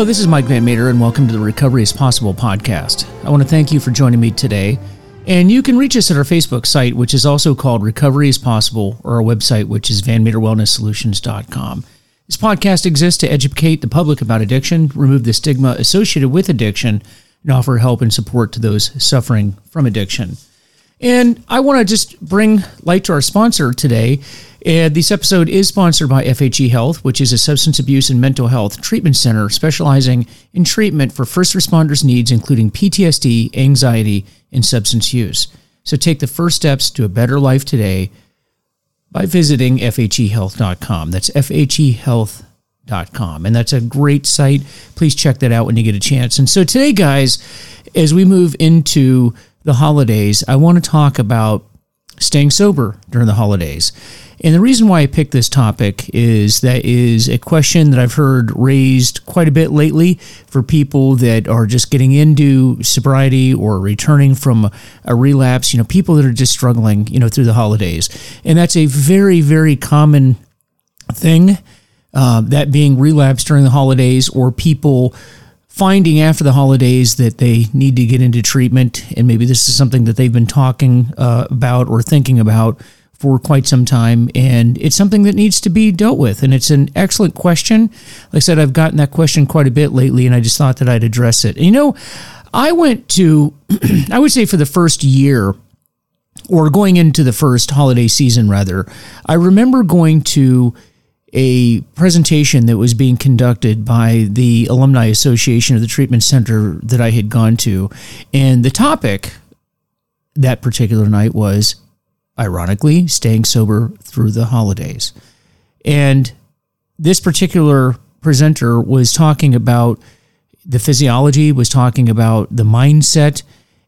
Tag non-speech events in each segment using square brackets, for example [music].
Hello, this is Mike Van Meter, and welcome to the Recovery is Possible podcast. I want to thank you for joining me today. And you can reach us at our Facebook site, which is also called Recovery is Possible, or our website, which is vanmeterwellnesssolutions.com. This podcast exists to educate the public about addiction, remove the stigma associated with addiction, and offer help and support to those suffering from addiction. And I want to just bring light to our sponsor today. And this episode is sponsored by FHE Health, which is a substance abuse and mental health treatment center specializing in treatment for first responders' needs, including PTSD, anxiety, and substance use. So take the first steps to a better life today by visiting FHEHealth.com. That's FHEHealth.com. And that's a great site. Please check that out when you get a chance. And so today, guys, as we move into the holidays, I want to talk about staying sober during the holidays. And the reason why I picked this topic is that is a question that I've heard raised quite a bit lately for people that are just getting into sobriety or returning from a relapse, you know, people that are just struggling, you know, through the holidays. And that's a very, very common thing, uh, that being relapse during the holidays or people finding after the holidays that they need to get into treatment. And maybe this is something that they've been talking uh, about or thinking about for quite some time, and it's something that needs to be dealt with. And it's an excellent question. Like I said, I've gotten that question quite a bit lately, and I just thought that I'd address it. And, you know, I went to, [clears throat] I would say for the first year, or going into the first holiday season, rather, I remember going to a presentation that was being conducted by the Alumni Association of the treatment center that I had gone to. And the topic that particular night was ironically, staying sober through the holidays. And this particular presenter was talking about the physiology, was talking about the mindset,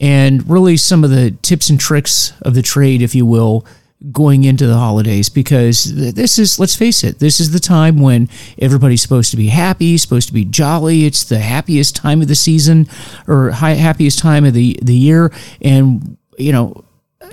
and really some of the tips and tricks of the trade, if you will, going into the holidays because this is let's face it this is the time when everybody's supposed to be happy supposed to be jolly it's the happiest time of the season or happiest time of the the year and you know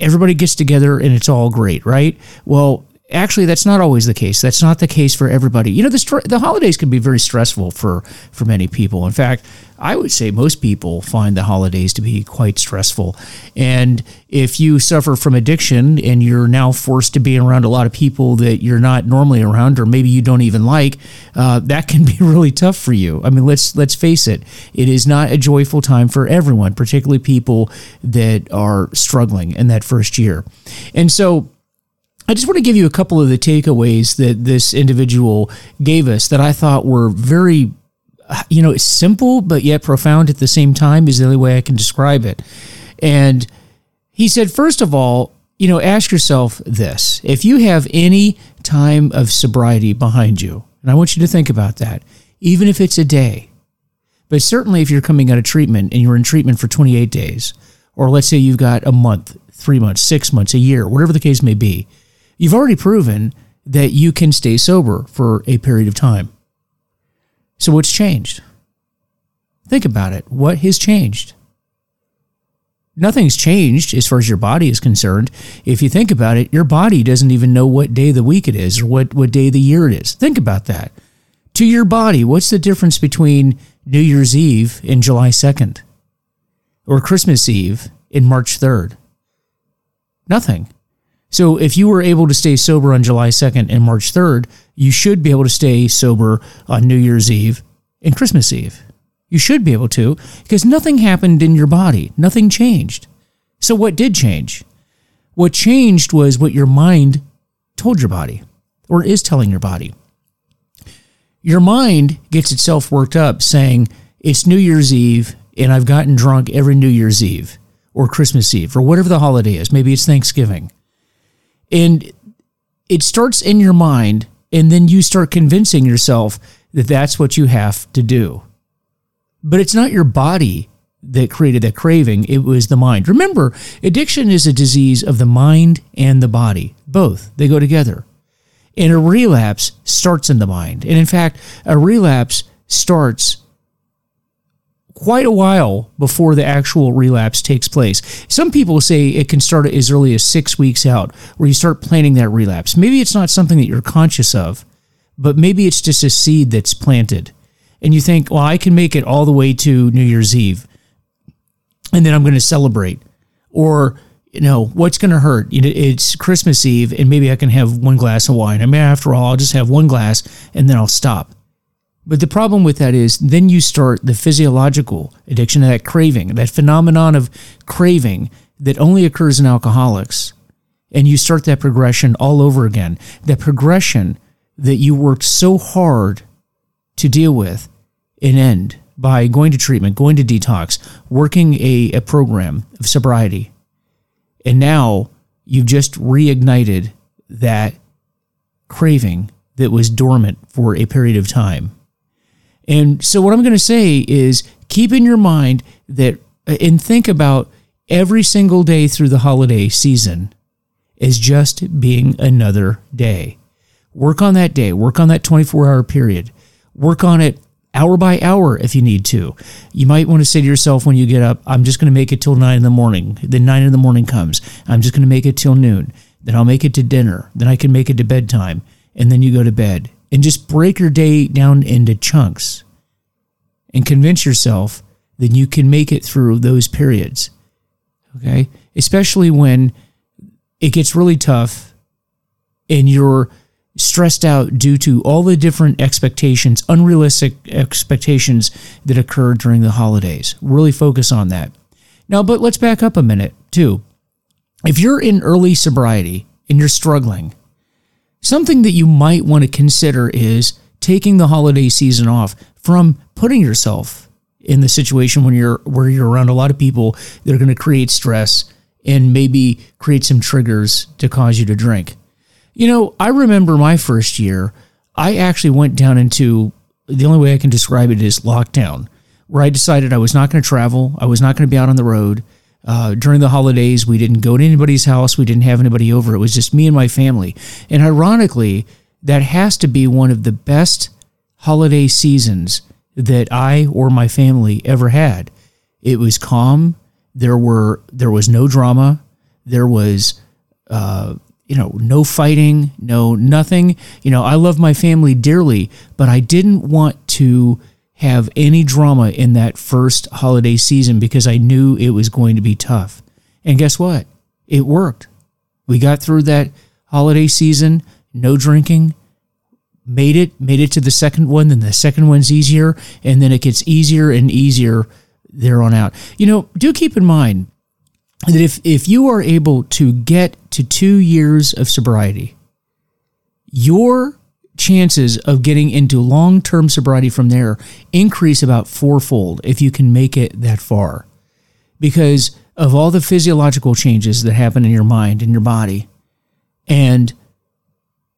everybody gets together and it's all great, right? Well, actually that's not always the case. That's not the case for everybody. You know the, the holidays can be very stressful for for many people. In fact i would say most people find the holidays to be quite stressful. And if you suffer from addiction and you're now forced to be around a lot of people that you're not normally around or maybe you don't even like uh, that can [laughs] be really tough for you. I mean let's let's face it it is not a joyful time for everyone particularly people that are struggling in that first year. And so I just want to give you a couple of the takeaways that this individual gave us that I thought were very, you know, simple but yet profound at the same time is the only way I can describe it. And he said, first of all, you know, ask yourself this if you have any time of sobriety behind you, and I want you to think about that, even if it's a day, but certainly if you're coming out of treatment and you're in treatment for 28 days, or let's say you've got a month, three months, six months, a year, whatever the case may be you've already proven that you can stay sober for a period of time. So, what's changed? Think about it. What has changed? Nothing's changed as far as your body is concerned. If you think about it, your body doesn't even know what day of the week it is or what, what day of the year it is. Think about that. To your body, what's the difference between New Year's Eve and July 2nd or Christmas Eve in March 3rd? Nothing. So if you were able to stay sober on July 2nd and March 3rd, you should be able to stay sober on New Year's Eve and Christmas Eve. You should be able to because nothing happened in your body, nothing changed. So what did change? What changed was what your mind told your body or is telling your body. Your mind gets itself worked up saying, It's New Year's Eve and I've gotten drunk every New Year's Eve or Christmas Eve or whatever the holiday is. Maybe it's Thanksgiving. And it starts in your mind, and then you start convincing yourself that that's what you have to do. But it's not your body that created that craving, it was the mind. Remember, addiction is a disease of the mind and the body, both. They go together. And a relapse starts in the mind. And in fact, a relapse starts quite a while before the actual relapse takes place. Some people say it can start as early as six weeks out, where you start planning that relapse. Maybe it's not something that you're conscious of, but maybe it's just a seed that's planted. and you think, well, I can make it all the way to New Year's Eve and then I'm going to celebrate. Or, you know, what's going to hurt? You know, it's Christmas Eve and maybe I can have one glass of wine. I mean, after all, I'll just have one glass and then I'll stop. But the problem with that is then you start the physiological addiction, that craving, that phenomenon of craving that only occurs in alcoholics. And you start that progression all over again. That progression that you worked so hard to deal with and end by going to treatment, going to detox, working a, a program of sobriety. And now you've just reignited that craving that was dormant for a period of time. And so, what I'm going to say is keep in your mind that uh, and think about every single day through the holiday season as just being another day. Work on that day, work on that 24 hour period, work on it hour by hour if you need to. You might want to say to yourself when you get up, I'm just going to make it till nine in the morning. Then nine in the morning comes. I'm just going to make it till noon. Then I'll make it to dinner. Then I can make it to bedtime. And then you go to bed. And just break your day down into chunks and convince yourself that you can make it through those periods. Okay? Especially when it gets really tough and you're stressed out due to all the different expectations, unrealistic expectations that occur during the holidays. Really focus on that. Now, but let's back up a minute too. If you're in early sobriety and you're struggling, something that you might want to consider is taking the holiday season off from putting yourself in the situation when you're where you're around a lot of people that are going to create stress and maybe create some triggers to cause you to drink. You know, I remember my first year, I actually went down into the only way I can describe it is lockdown, where I decided I was not going to travel, I was not going to be out on the road. Uh, during the holidays, we didn't go to anybody's house, we didn't have anybody over. It was just me and my family. And ironically, that has to be one of the best holiday seasons that I or my family ever had. It was calm. There were there was no drama. There was uh, you know, no fighting, no nothing. You know, I love my family dearly, but I didn't want to have any drama in that first holiday season because I knew it was going to be tough. And guess what? It worked. We got through that holiday season, no drinking, made it, made it to the second one, then the second one's easier, and then it gets easier and easier there on out. You know, do keep in mind that if, if you are able to get to two years of sobriety, your chances of getting into long term sobriety from there increase about fourfold if you can make it that far. Because of all the physiological changes that happen in your mind and your body. And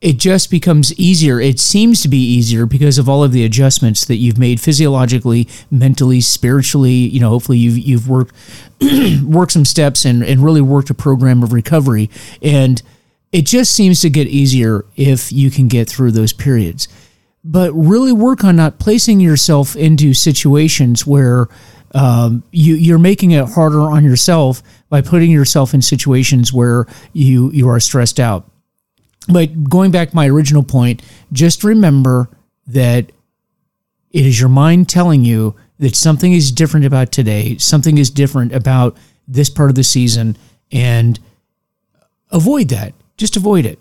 it just becomes easier. It seems to be easier because of all of the adjustments that you've made physiologically, mentally, spiritually. You know, hopefully you've you've worked [clears throat] worked some steps and and really worked a program of recovery. And it just seems to get easier if you can get through those periods. But really work on not placing yourself into situations where um, you, you're making it harder on yourself by putting yourself in situations where you you are stressed out. But going back to my original point, just remember that it is your mind telling you that something is different about today, something is different about this part of the season, and avoid that. Just avoid it.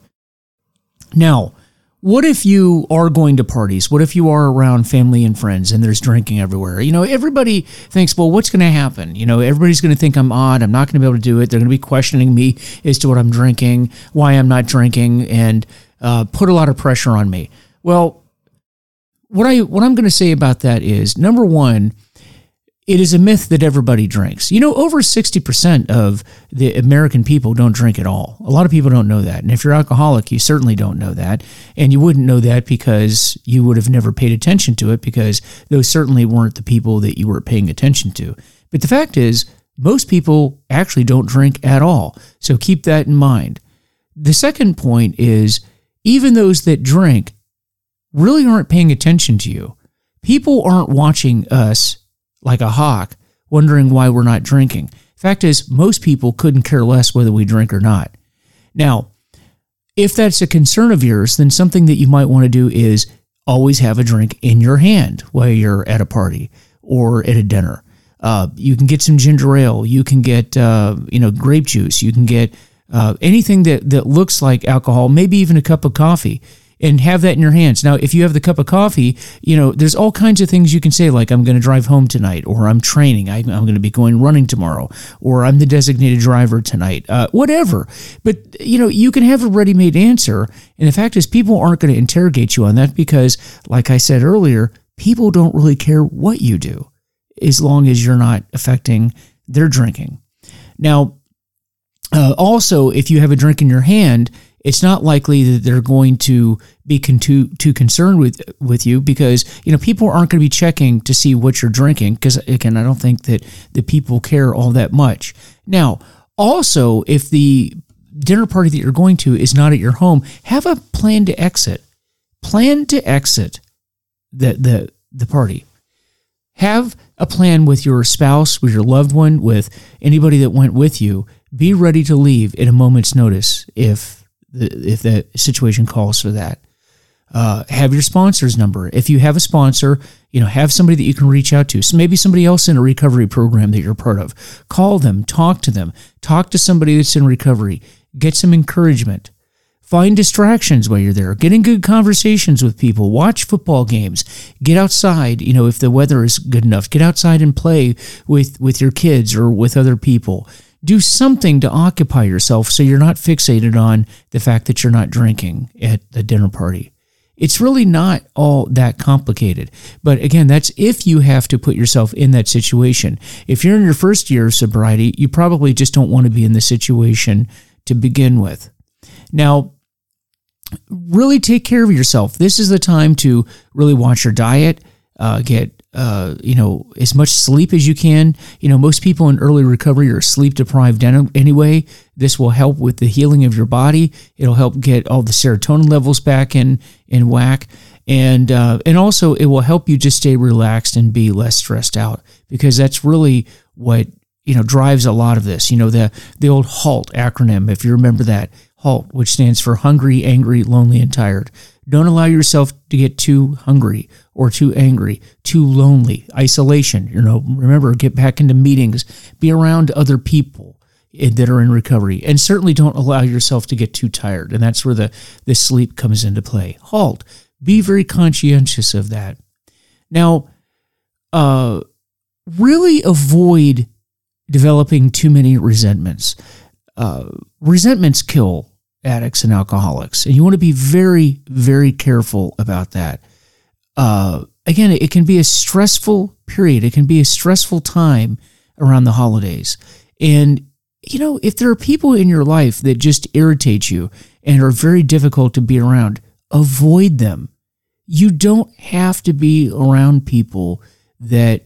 Now, what if you are going to parties? What if you are around family and friends and there's drinking everywhere? You know, everybody thinks, well, what's going to happen? You know, everybody's going to think I'm odd. I'm not going to be able to do it. They're going to be questioning me as to what I'm drinking, why I'm not drinking, and uh, put a lot of pressure on me. Well, what I what I'm going to say about that is number one, it is a myth that everybody drinks. You know, over 60% of the American people don't drink at all. A lot of people don't know that. And if you're alcoholic, you certainly don't know that. And you wouldn't know that because you would have never paid attention to it because those certainly weren't the people that you were paying attention to. But the fact is, most people actually don't drink at all. So keep that in mind. The second point is even those that drink really aren't paying attention to you. People aren't watching us like a hawk, wondering why we're not drinking. Fact is, most people couldn't care less whether we drink or not. Now, if that's a concern of yours, then something that you might want to do is always have a drink in your hand while you're at a party or at a dinner. Uh, you can get some ginger ale. You can get uh, you know grape juice. You can get uh, anything that that looks like alcohol. Maybe even a cup of coffee and have that in your hands. Now, if you have the cup of coffee, you know, there's all kinds of things you can say, like, I'm going to drive home tonight, or I'm training, I, am going to be going running tomorrow, or I'm the designated driver tonight, uh, whatever. But, you know, you can have a ready made answer. And the fact is, people aren't going to interrogate you on that because, like I said earlier, people don't really care what you do as long as you're not affecting their drinking. Now, uh, also, if you have a drink in your hand, it's not likely that they're going to be con- too, too concerned with with you because you know people aren't going to be checking to see what you're drinking because again I don't think that the people care all that much. Now, also if the dinner party that you're going to is not at your home, have a plan to exit. Plan to exit the the the party. Have a plan with your spouse, with your loved one, with anybody that went with you. Be ready to leave at a moment's notice if if the situation calls for that. Uh, have your sponsor's number. If you have a sponsor, you know, have somebody that you can reach out to. So maybe somebody else in a recovery program that you're part of. Call them, talk to them, talk to somebody that's in recovery, get some encouragement. Find distractions while you're there. Get in good conversations with people. Watch football games. Get outside, you know, if the weather is good enough. Get outside and play with, with your kids or with other people do something to occupy yourself so you're not fixated on the fact that you're not drinking at the dinner party. It's really not all that complicated. But again, that's if you have to put yourself in that situation. If you're in your first year of sobriety, you probably just don't want to be in the situation to begin with. Now, really take care of yourself. This is the time to really watch your diet, uh, get uh, you know, as much sleep as you can. You know, most people in early recovery are sleep deprived anyway. This will help with the healing of your body. It'll help get all the serotonin levels back in in whack, and uh, and also it will help you just stay relaxed and be less stressed out because that's really what you know drives a lot of this. You know, the the old HALT acronym, if you remember that. HALT, which stands for hungry, angry, lonely, and tired. Don't allow yourself to get too hungry or too angry, too lonely, isolation. You know, remember, get back into meetings, be around other people that are in recovery, and certainly don't allow yourself to get too tired. And that's where the, the sleep comes into play. Halt. Be very conscientious of that. Now, uh, really avoid developing too many resentments. Uh, resentments kill addicts and alcoholics, and you want to be very, very careful about that uh, again, it can be a stressful period. It can be a stressful time around the holidays. And, you know, if there are people in your life that just irritate you and are very difficult to be around, avoid them. You don't have to be around people that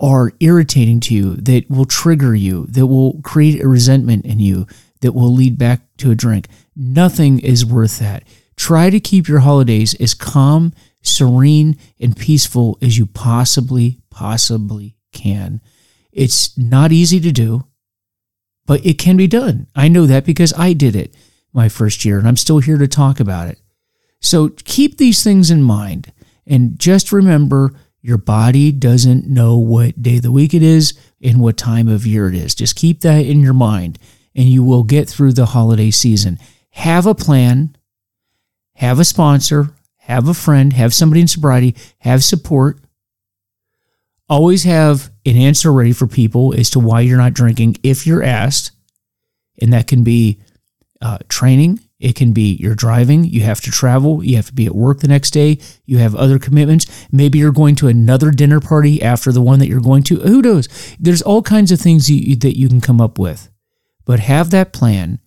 are irritating to you, that will trigger you, that will create a resentment in you, that will lead back to a drink. Nothing is worth that. Try to keep your holidays as calm serene and peaceful as you possibly, possibly can. It's not easy to do, but it can be done. I know that because I did it my first year and I'm still here to talk about it. So keep these things in mind and just remember your body doesn't know what day of the week it is and what time of year it is. Just keep that in your mind and you will get through the holiday season. Have a plan, have a sponsor, have a friend, have somebody in sobriety, have support. Always have an answer ready for people as to why you're not drinking if you're asked. And that can be uh, training, it can be you're driving, you have to travel, you have to be at work the next day, you have other commitments. Maybe you're going to another dinner party after the one that you're going to. Who knows? There's all kinds of things you, that you can come up with. But have that plan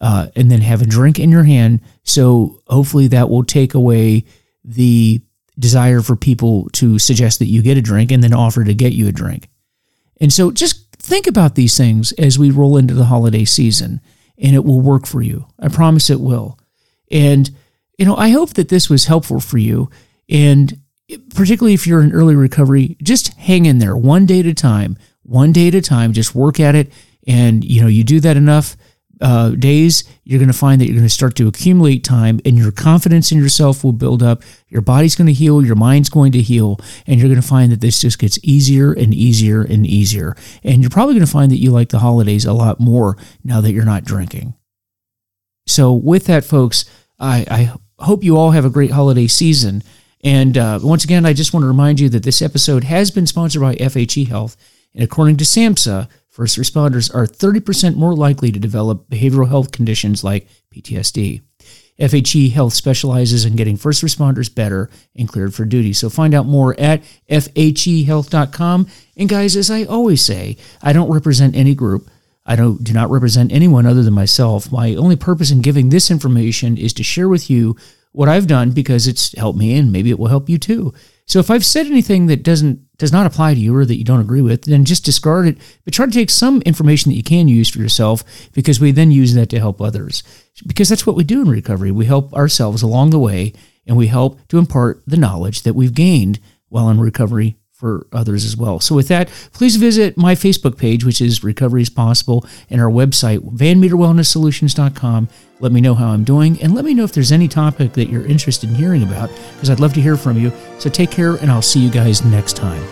uh, and then have a drink in your hand. So hopefully that will take away the desire for people to suggest that you get a drink and then offer to get you a drink. And so just think about these things as we roll into the holiday season and it will work for you. I promise it will. And, you know, I hope that this was helpful for you. And particularly if you're in early recovery, just hang in there one day at a time, one day at a time, just work at it. And, you know, you do that enough uh, days, you're going to find that you're going to start to accumulate time and your confidence in yourself will build up. Your body's going to heal, your mind's going to heal, and you're going to find that this just gets easier and easier and easier. And you're probably going to find that you like the holidays a lot more now that you're not drinking. So, with that, folks, I, I hope you all have a great holiday season. And uh, once again, I just want to remind you that this episode has been sponsored by FHE Health. And according to SAMHSA, first responders are 30% more likely to develop behavioral health conditions like PTSD. FHE Health specializes in getting first responders better and cleared for duty. So find out more at fhehealth.com. And guys, as I always say, I don't represent any group. I don't do not represent anyone other than myself. My only purpose in giving this information is to share with you what I've done because it's helped me and maybe it will help you too. So if I've said anything that doesn't does not apply to you or that you don't agree with, then just discard it. But try to take some information that you can use for yourself because we then use that to help others. Because that's what we do in recovery. We help ourselves along the way and we help to impart the knowledge that we've gained while in recovery for others as well. So with that, please visit my Facebook page, which is Recovery is Possible, and our website, vanmeterwellnesssolutions.com. Let me know how I'm doing, and let me know if there's any topic that you're interested in hearing about, because I'd love to hear from you. So take care, and I'll see you guys next time.